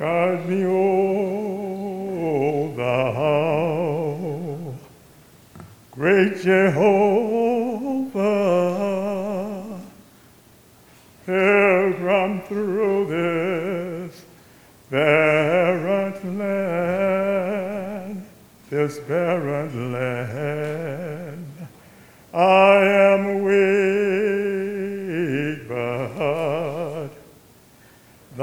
Guard me, O thou, great Jehovah, pilgrim through this barren land, this barren land. I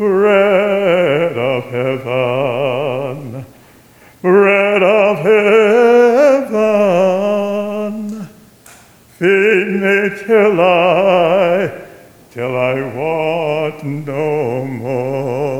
Bread of heaven, bread of heaven, feed me till I, till I want no more.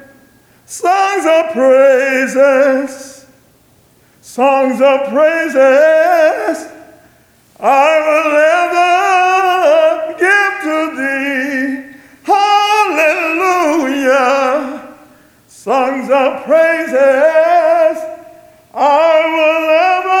Songs of praises, songs of praises, I will ever give to thee. Hallelujah. Songs of praises, I will ever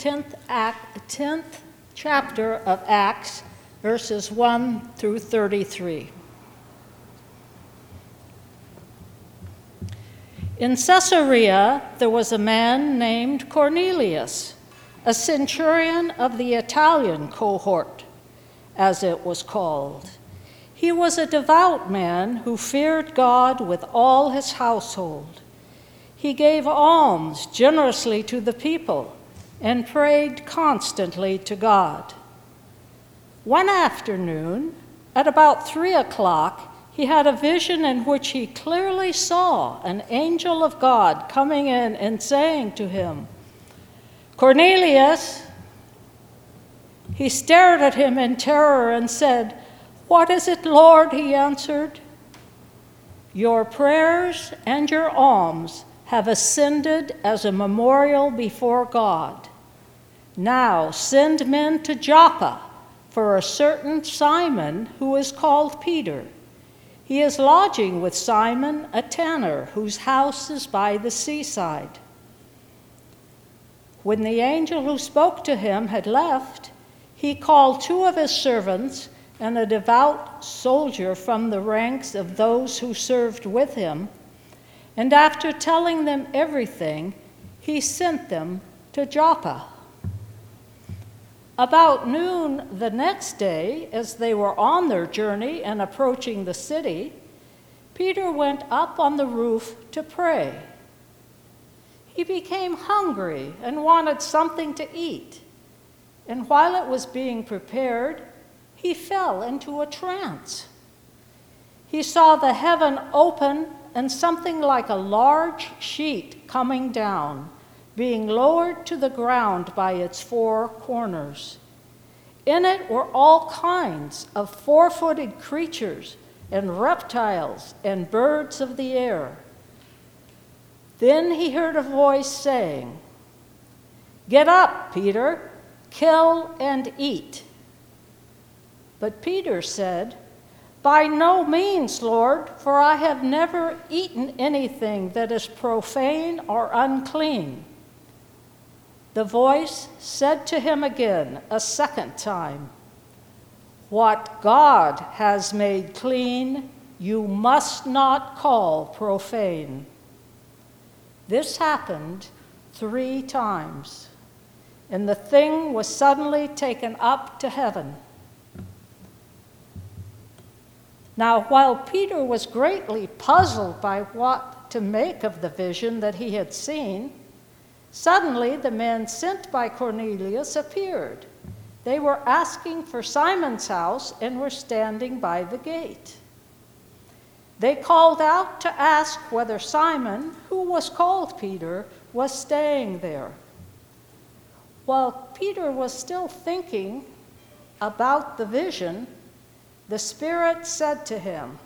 10th, act, 10th chapter of Acts, verses 1 through 33. In Caesarea, there was a man named Cornelius, a centurion of the Italian cohort, as it was called. He was a devout man who feared God with all his household. He gave alms generously to the people and prayed constantly to God. One afternoon, at about three o'clock, he had a vision in which he clearly saw an angel of God coming in and saying to him, Cornelius. He stared at him in terror and said, What is it, Lord? He answered. Your prayers and your alms have ascended as a memorial before God. Now send men to Joppa for a certain Simon who is called Peter. He is lodging with Simon, a tanner, whose house is by the seaside. When the angel who spoke to him had left, he called two of his servants and a devout soldier from the ranks of those who served with him, and after telling them everything, he sent them to Joppa. About noon the next day, as they were on their journey and approaching the city, Peter went up on the roof to pray. He became hungry and wanted something to eat. And while it was being prepared, he fell into a trance. He saw the heaven open and something like a large sheet coming down, being lowered to the ground by its four corners. In it were all kinds of four footed creatures and reptiles and birds of the air. Then he heard a voice saying, Get up, Peter, kill and eat. But Peter said, By no means, Lord, for I have never eaten anything that is profane or unclean. The voice said to him again a second time, What God has made clean, you must not call profane. This happened three times, and the thing was suddenly taken up to heaven. Now, while Peter was greatly puzzled by what to make of the vision that he had seen, Suddenly, the men sent by Cornelius appeared. They were asking for Simon's house and were standing by the gate. They called out to ask whether Simon, who was called Peter, was staying there. While Peter was still thinking about the vision, the Spirit said to him,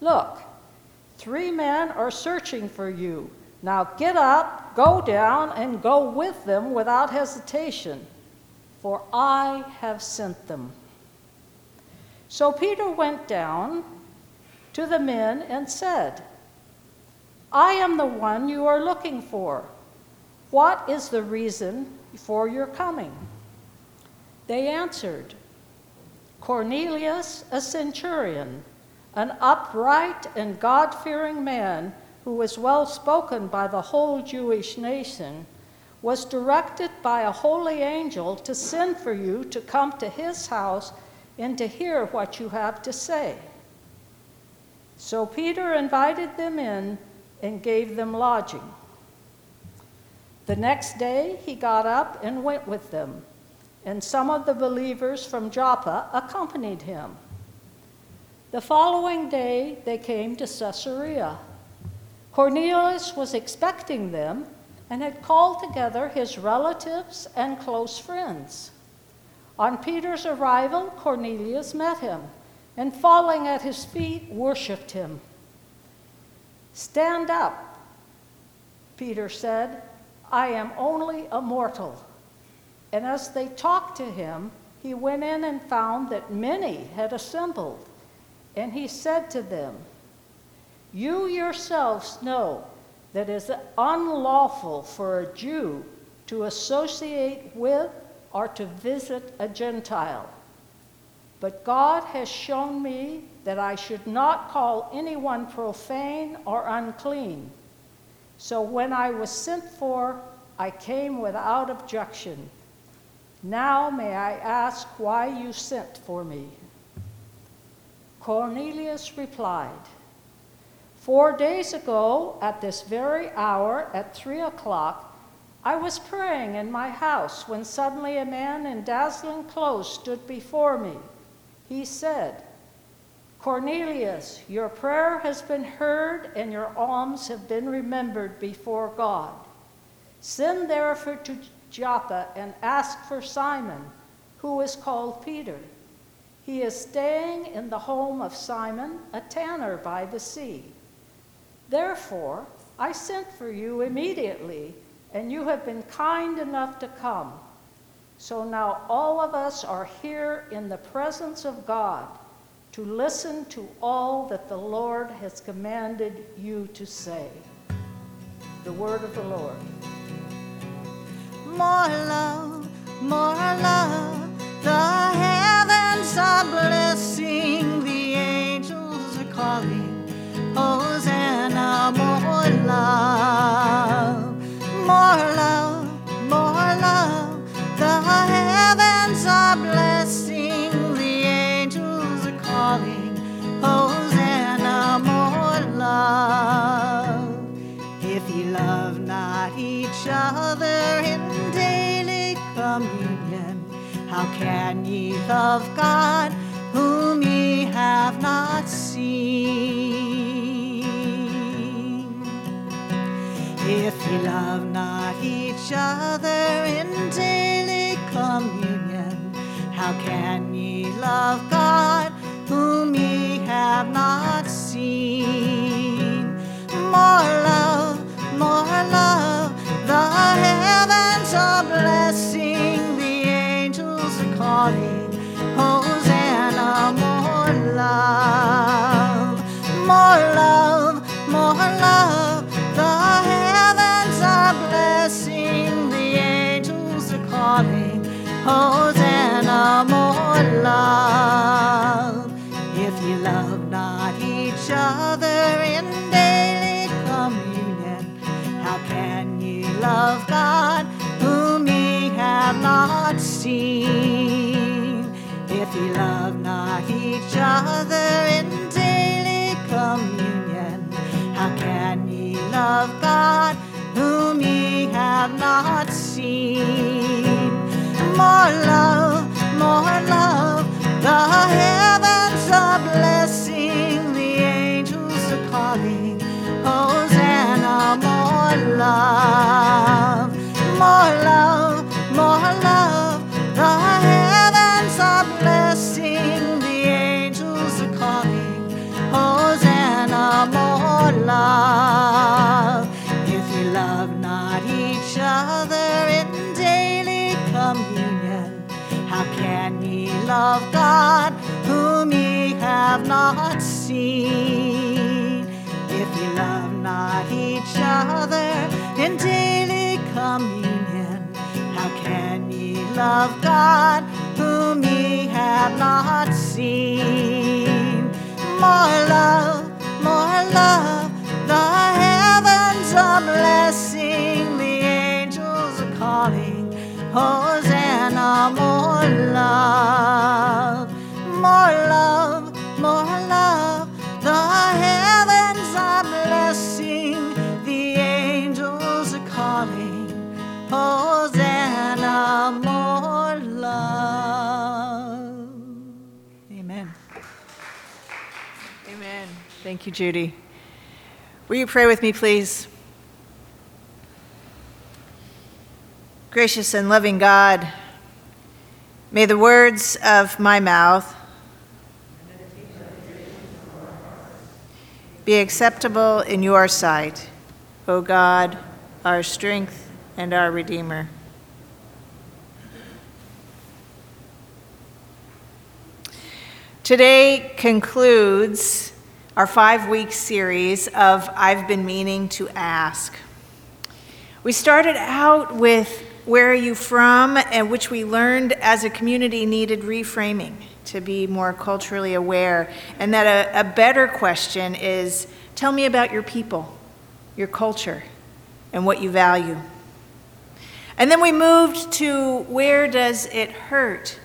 Look, three men are searching for you. Now get up, go down, and go with them without hesitation, for I have sent them. So Peter went down to the men and said, I am the one you are looking for. What is the reason for your coming? They answered, Cornelius, a centurion, an upright and God fearing man who was well spoken by the whole Jewish nation, was directed by a holy angel to send for you to come to his house and to hear what you have to say. So Peter invited them in and gave them lodging. The next day he got up and went with them, and some of the believers from Joppa accompanied him. The following day they came to Caesarea. Cornelius was expecting them and had called together his relatives and close friends. On Peter's arrival, Cornelius met him and, falling at his feet, worshiped him. Stand up, Peter said. I am only a mortal. And as they talked to him, he went in and found that many had assembled. And he said to them, you yourselves know that it is unlawful for a Jew to associate with or to visit a Gentile. But God has shown me that I should not call anyone profane or unclean. So when I was sent for, I came without objection. Now may I ask why you sent for me? Cornelius replied, Four days ago, at this very hour, at three o'clock, I was praying in my house when suddenly a man in dazzling clothes stood before me. He said, Cornelius, your prayer has been heard and your alms have been remembered before God. Send therefore to Joppa and ask for Simon, who is called Peter. He is staying in the home of Simon, a tanner by the sea. Therefore, I sent for you immediately, and you have been kind enough to come. So now all of us are here in the presence of God to listen to all that the Lord has commanded you to say. The word of the Lord. More love, more love. The heavens are blessing, the angels are calling. Hosanna, more love, more love, more love. The heavens are blessing, the angels are calling. Hosanna, more love. If ye love not each other in daily communion, how can ye love God whom ye have not seen? If ye love not each other in daily communion, how can ye love God whom ye have not seen? More love, more love, the heavens are blessing, the angels are calling, Hosanna, more love, more love, Hosanna, more love. If you love not each other in daily communion, how can ye love God whom ye have not seen? If ye love not each other in daily communion, how can ye love God whom ye have not seen? More love, more love, the heavens are blessing, the angels are calling, Hosanna, more love, more love, more love, the heavens are blessing, the angels are calling, Hosanna, more love. Love God whom ye have not seen? If ye love not each other in daily communion, how can ye love God whom ye have not seen? More love, more love, the heavens are blessing, the angels are calling, Hosanna, more love, more love, more love, the heavens are blessing, the angels are calling, Hosanna, more love. Amen. Amen. Thank you, Judy. Will you pray with me, please? Gracious and loving God, may the words of my mouth be acceptable in your sight, O God, our strength and our Redeemer. Today concludes our five week series of I've Been Meaning to Ask. We started out with Where Are You From? and which we learned as a community needed reframing to be more culturally aware, and that a, a better question is Tell me about your people, your culture, and what you value. And then we moved to Where Does It Hurt?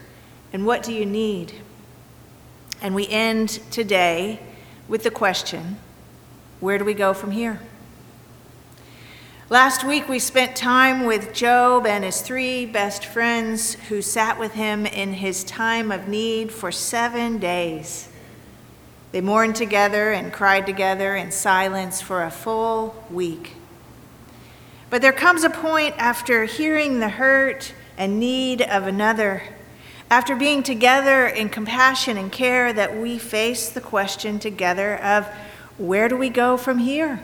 and What Do You Need? And we end today with the question where do we go from here? Last week we spent time with Job and his three best friends who sat with him in his time of need for seven days. They mourned together and cried together in silence for a full week. But there comes a point after hearing the hurt and need of another after being together in compassion and care, that we face the question together of where do we go from here?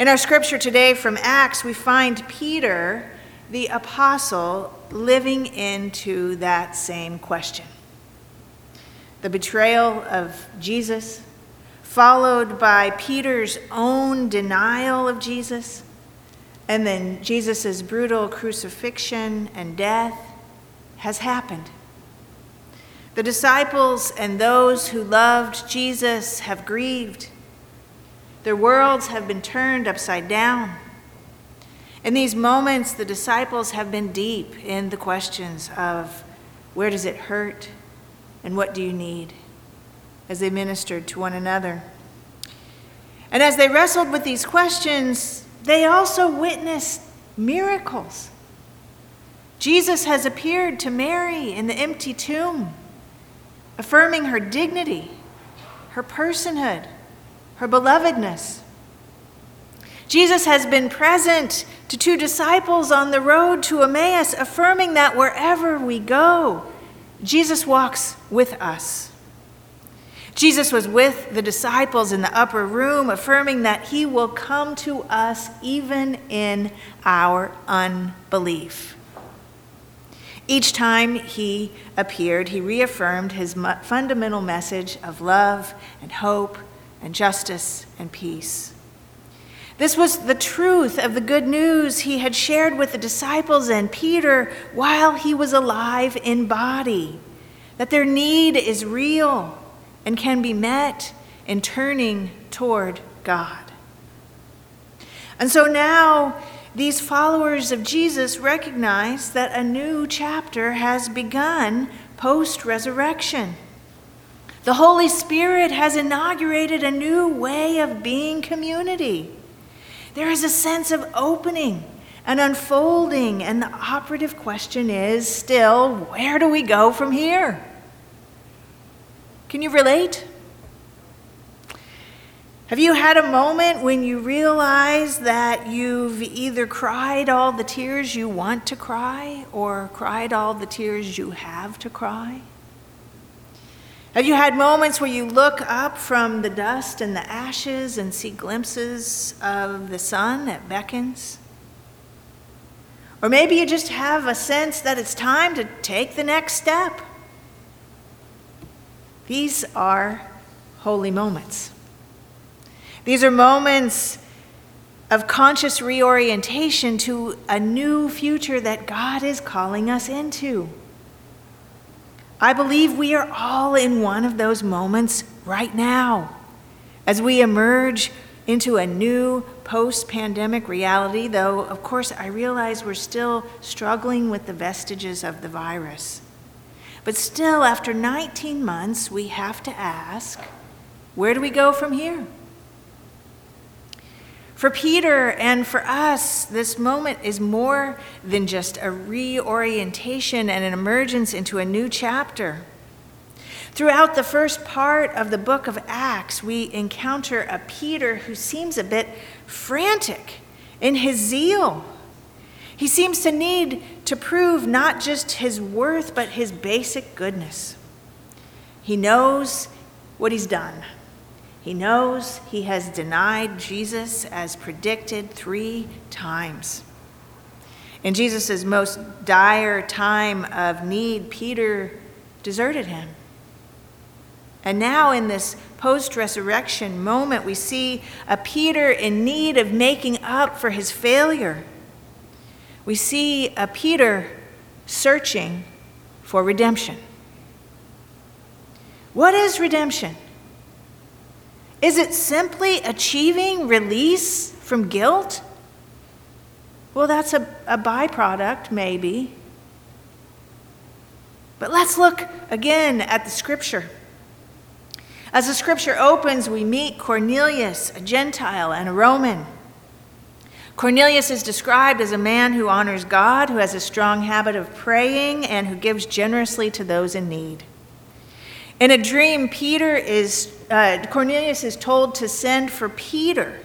In our scripture today from Acts, we find Peter, the apostle, living into that same question. The betrayal of Jesus, followed by Peter's own denial of Jesus, and then Jesus' brutal crucifixion and death has happened. The disciples and those who loved Jesus have grieved. Their worlds have been turned upside down. In these moments, the disciples have been deep in the questions of where does it hurt and what do you need as they ministered to one another. And as they wrestled with these questions, they also witnessed miracles. Jesus has appeared to Mary in the empty tomb, affirming her dignity, her personhood, her belovedness. Jesus has been present to two disciples on the road to Emmaus, affirming that wherever we go, Jesus walks with us. Jesus was with the disciples in the upper room, affirming that he will come to us even in our unbelief. Each time he appeared, he reaffirmed his fundamental message of love and hope and justice and peace. This was the truth of the good news he had shared with the disciples and Peter while he was alive in body that their need is real and can be met in turning toward God. And so now, these followers of Jesus recognize that a new chapter has begun post resurrection. The Holy Spirit has inaugurated a new way of being community. There is a sense of opening and unfolding, and the operative question is still where do we go from here? Can you relate? Have you had a moment when you realize that you've either cried all the tears you want to cry or cried all the tears you have to cry? Have you had moments where you look up from the dust and the ashes and see glimpses of the sun that beckons? Or maybe you just have a sense that it's time to take the next step. These are holy moments. These are moments of conscious reorientation to a new future that God is calling us into. I believe we are all in one of those moments right now as we emerge into a new post pandemic reality, though, of course, I realize we're still struggling with the vestiges of the virus. But still, after 19 months, we have to ask where do we go from here? For Peter and for us, this moment is more than just a reorientation and an emergence into a new chapter. Throughout the first part of the book of Acts, we encounter a Peter who seems a bit frantic in his zeal. He seems to need to prove not just his worth, but his basic goodness. He knows what he's done. He knows he has denied Jesus as predicted three times. In Jesus' most dire time of need, Peter deserted him. And now, in this post resurrection moment, we see a Peter in need of making up for his failure. We see a Peter searching for redemption. What is redemption? Is it simply achieving release from guilt? Well, that's a, a byproduct, maybe. But let's look again at the scripture. As the scripture opens, we meet Cornelius, a Gentile and a Roman. Cornelius is described as a man who honors God, who has a strong habit of praying, and who gives generously to those in need. In a dream, Peter is, uh, Cornelius is told to send for Peter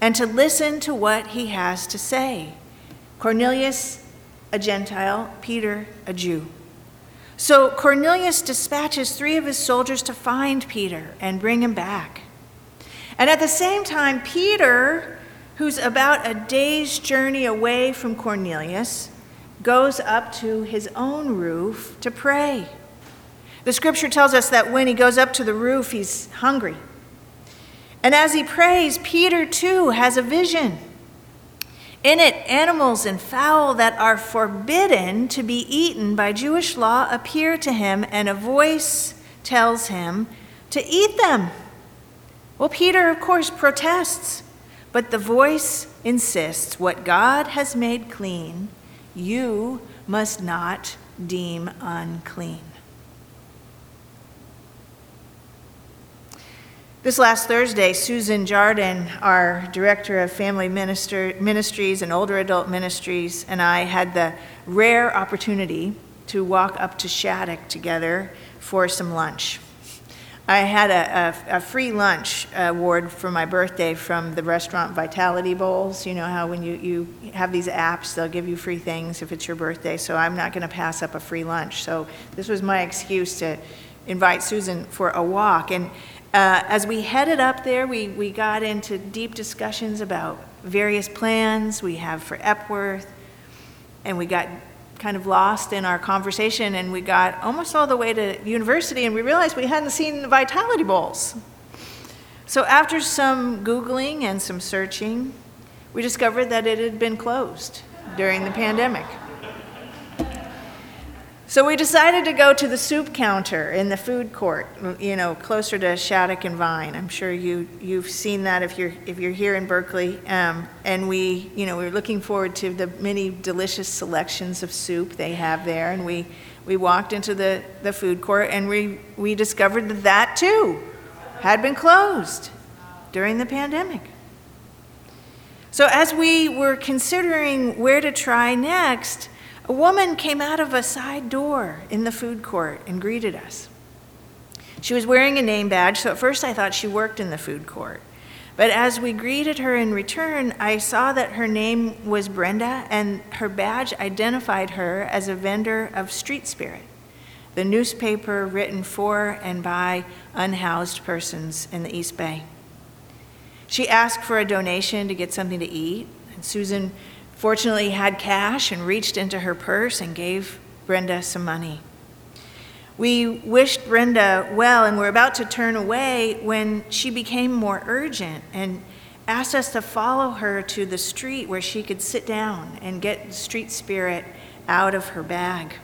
and to listen to what he has to say. Cornelius, a Gentile, Peter, a Jew. So Cornelius dispatches three of his soldiers to find Peter and bring him back. And at the same time, Peter, who's about a day's journey away from Cornelius, goes up to his own roof to pray. The scripture tells us that when he goes up to the roof, he's hungry. And as he prays, Peter too has a vision. In it, animals and fowl that are forbidden to be eaten by Jewish law appear to him, and a voice tells him to eat them. Well, Peter, of course, protests, but the voice insists what God has made clean, you must not deem unclean. This last Thursday, Susan Jardin, our director of family minister, ministries and older adult ministries, and I had the rare opportunity to walk up to Shattuck together for some lunch. I had a, a, a free lunch award for my birthday from the restaurant Vitality Bowls. You know how when you, you have these apps, they'll give you free things if it's your birthday. So I'm not going to pass up a free lunch. So this was my excuse to invite Susan for a walk. And uh, as we headed up there, we, we got into deep discussions about various plans we have for Epworth. And we got kind of lost in our conversation and we got almost all the way to university and we realized we hadn't seen the vitality bowls. So after some Googling and some searching, we discovered that it had been closed during the pandemic. So we decided to go to the soup counter in the food court, you know, closer to Shattuck and Vine. I'm sure you you've seen that if you're if you're here in Berkeley. Um, and we, you know, we were looking forward to the many delicious selections of soup they have there. And we we walked into the the food court and we we discovered that that too had been closed during the pandemic. So as we were considering where to try next a woman came out of a side door in the food court and greeted us. She was wearing a name badge, so at first I thought she worked in the food court. But as we greeted her in return, I saw that her name was Brenda and her badge identified her as a vendor of Street Spirit, the newspaper written for and by unhoused persons in the East Bay. She asked for a donation to get something to eat, and Susan fortunately had cash and reached into her purse and gave Brenda some money. We wished Brenda well and were about to turn away when she became more urgent and asked us to follow her to the street where she could sit down and get street spirit out of her bag.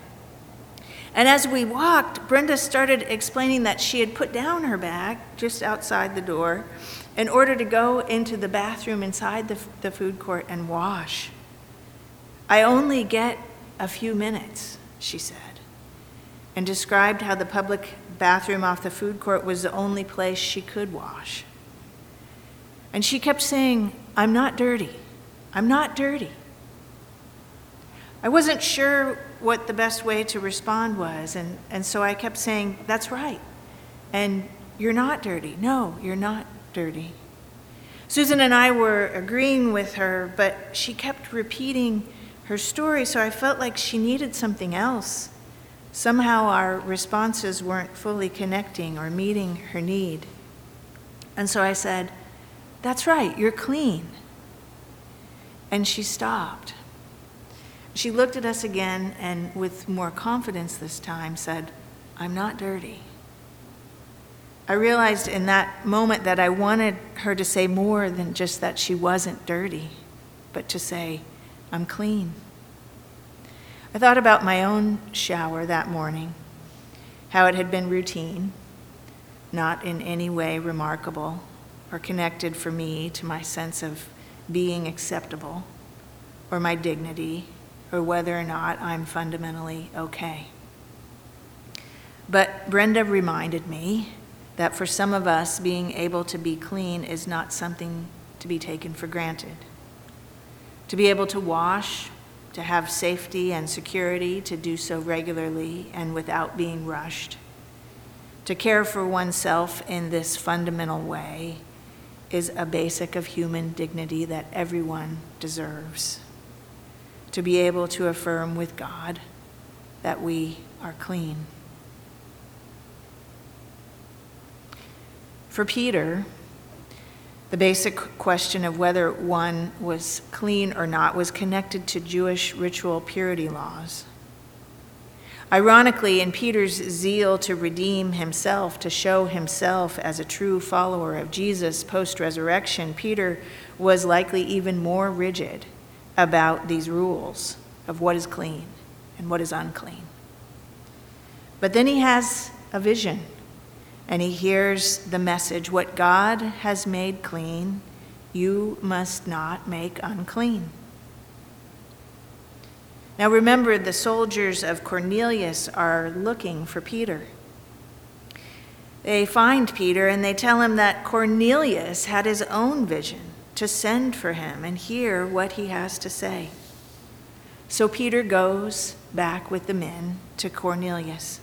And as we walked, Brenda started explaining that she had put down her bag just outside the door in order to go into the bathroom inside the, the food court and wash. I only get a few minutes, she said, and described how the public bathroom off the food court was the only place she could wash. And she kept saying, I'm not dirty. I'm not dirty. I wasn't sure what the best way to respond was, and, and so I kept saying, That's right. And you're not dirty. No, you're not dirty. Susan and I were agreeing with her, but she kept repeating her story, so I felt like she needed something else. Somehow our responses weren't fully connecting or meeting her need. And so I said, That's right, you're clean. And she stopped. She looked at us again and, with more confidence this time, said, I'm not dirty. I realized in that moment that I wanted her to say more than just that she wasn't dirty, but to say, I'm clean. I thought about my own shower that morning, how it had been routine, not in any way remarkable or connected for me to my sense of being acceptable or my dignity or whether or not I'm fundamentally okay. But Brenda reminded me that for some of us, being able to be clean is not something to be taken for granted to be able to wash, to have safety and security, to do so regularly and without being rushed, to care for oneself in this fundamental way is a basic of human dignity that everyone deserves. To be able to affirm with God that we are clean. For Peter, the basic question of whether one was clean or not was connected to Jewish ritual purity laws. Ironically, in Peter's zeal to redeem himself, to show himself as a true follower of Jesus post resurrection, Peter was likely even more rigid about these rules of what is clean and what is unclean. But then he has a vision and he hears the message what God has made clean, you must not make unclean. Now remember, the soldiers of Cornelius are looking for Peter. They find Peter and they tell him that Cornelius had his own vision to send for him and hear what he has to say. So Peter goes back with the men to Cornelius.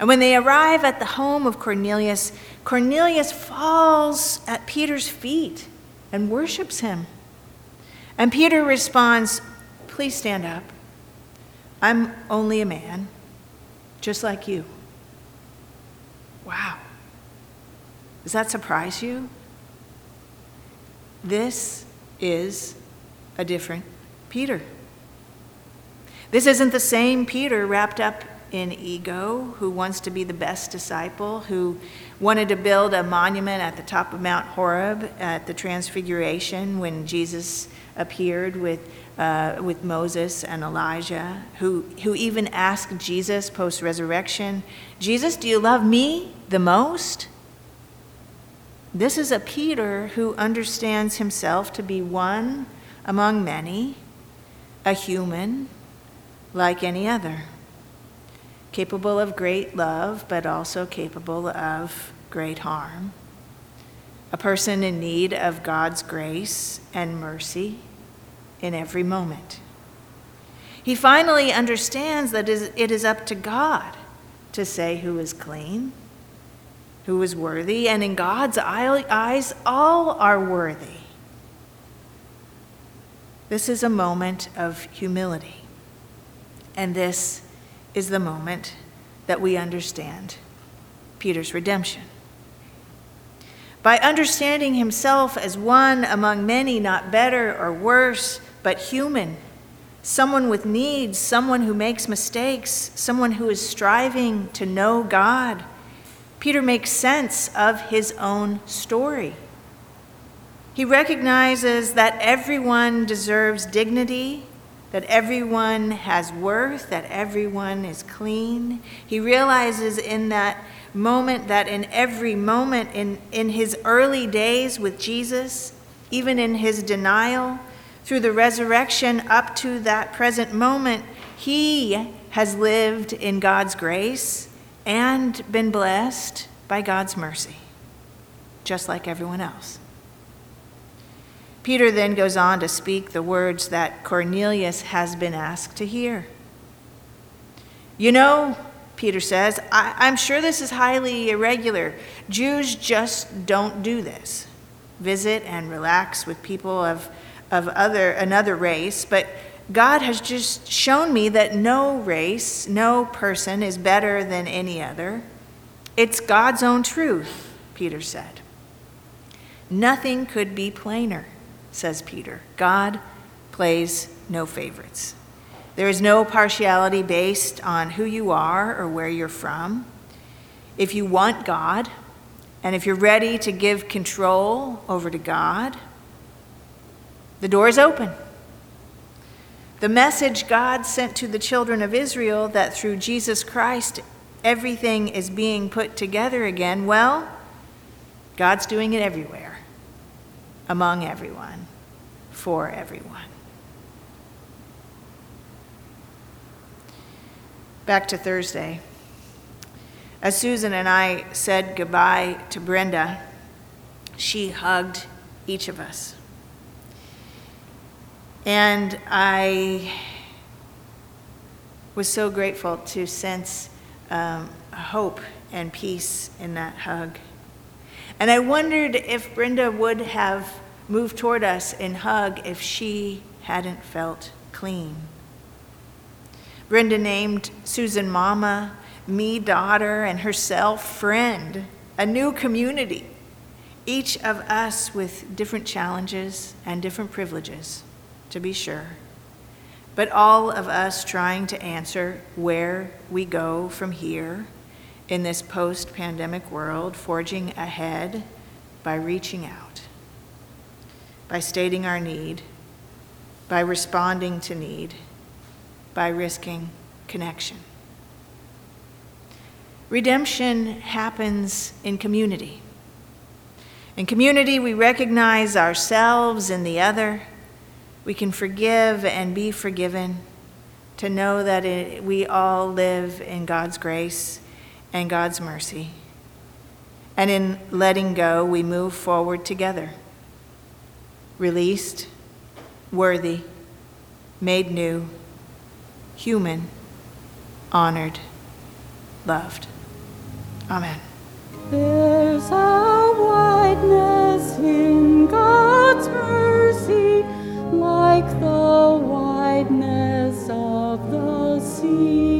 And when they arrive at the home of Cornelius, Cornelius falls at Peter's feet and worships him. And Peter responds, Please stand up. I'm only a man, just like you. Wow. Does that surprise you? This is a different Peter. This isn't the same Peter wrapped up in ego who wants to be the best disciple, who wanted to build a monument at the top of Mount Horeb at the Transfiguration when Jesus appeared with, uh, with Moses and Elijah, who, who even asked Jesus post resurrection, Jesus, do you love me the most? This is a Peter who understands himself to be one among many, a human like any other, capable of great love, but also capable of great harm, a person in need of God's grace and mercy in every moment. He finally understands that it is up to God to say who is clean who is worthy, and in God's eyes, all are worthy. This is a moment of humility, and this is the moment that we understand Peter's redemption. By understanding himself as one among many, not better or worse, but human, someone with needs, someone who makes mistakes, someone who is striving to know God Peter makes sense of his own story. He recognizes that everyone deserves dignity, that everyone has worth, that everyone is clean. He realizes in that moment that in every moment in, in his early days with Jesus, even in his denial, through the resurrection up to that present moment, he has lived in God's grace and been blessed by God's mercy, just like everyone else. Peter then goes on to speak the words that Cornelius has been asked to hear. You know, Peter says, I- am sure this is highly irregular. Jews just don't do this visit and relax with people of, of other, another race, but God has just shown me that no race, no person is better than any other. It's God's own truth, Peter said. Nothing could be plainer, says Peter. God plays no favorites. There is no partiality based on who you are or where you're from. If you want God, and if you're ready to give control over to God, the door is open. The message God sent to the children of Israel that through Jesus Christ everything is being put together again, well, God's doing it everywhere, among everyone, for everyone. Back to Thursday. As Susan and I said goodbye to Brenda, she hugged each of us. And I was so grateful to sense um, hope and peace in that hug. And I wondered if Brenda would have moved toward us in hug if she hadn't felt clean. Brenda named Susan Mama, me daughter, and herself friend, a new community, each of us with different challenges and different privileges to be sure. But all of us trying to answer where we go from here in this post pandemic world, forging ahead by reaching out, by stating our need, by responding to need, by risking connection. Redemption happens in community. In community, we recognize ourselves and the other we can forgive and be forgiven, to know that it, we all live in God's grace and God's mercy. And in letting go, we move forward together, released, worthy, made new, human, honored, loved. Amen. There's a whiteness in God's mercy, like the whiteness of the sea.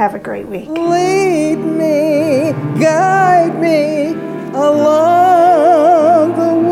Have a great week. Lead me, guide me along the way.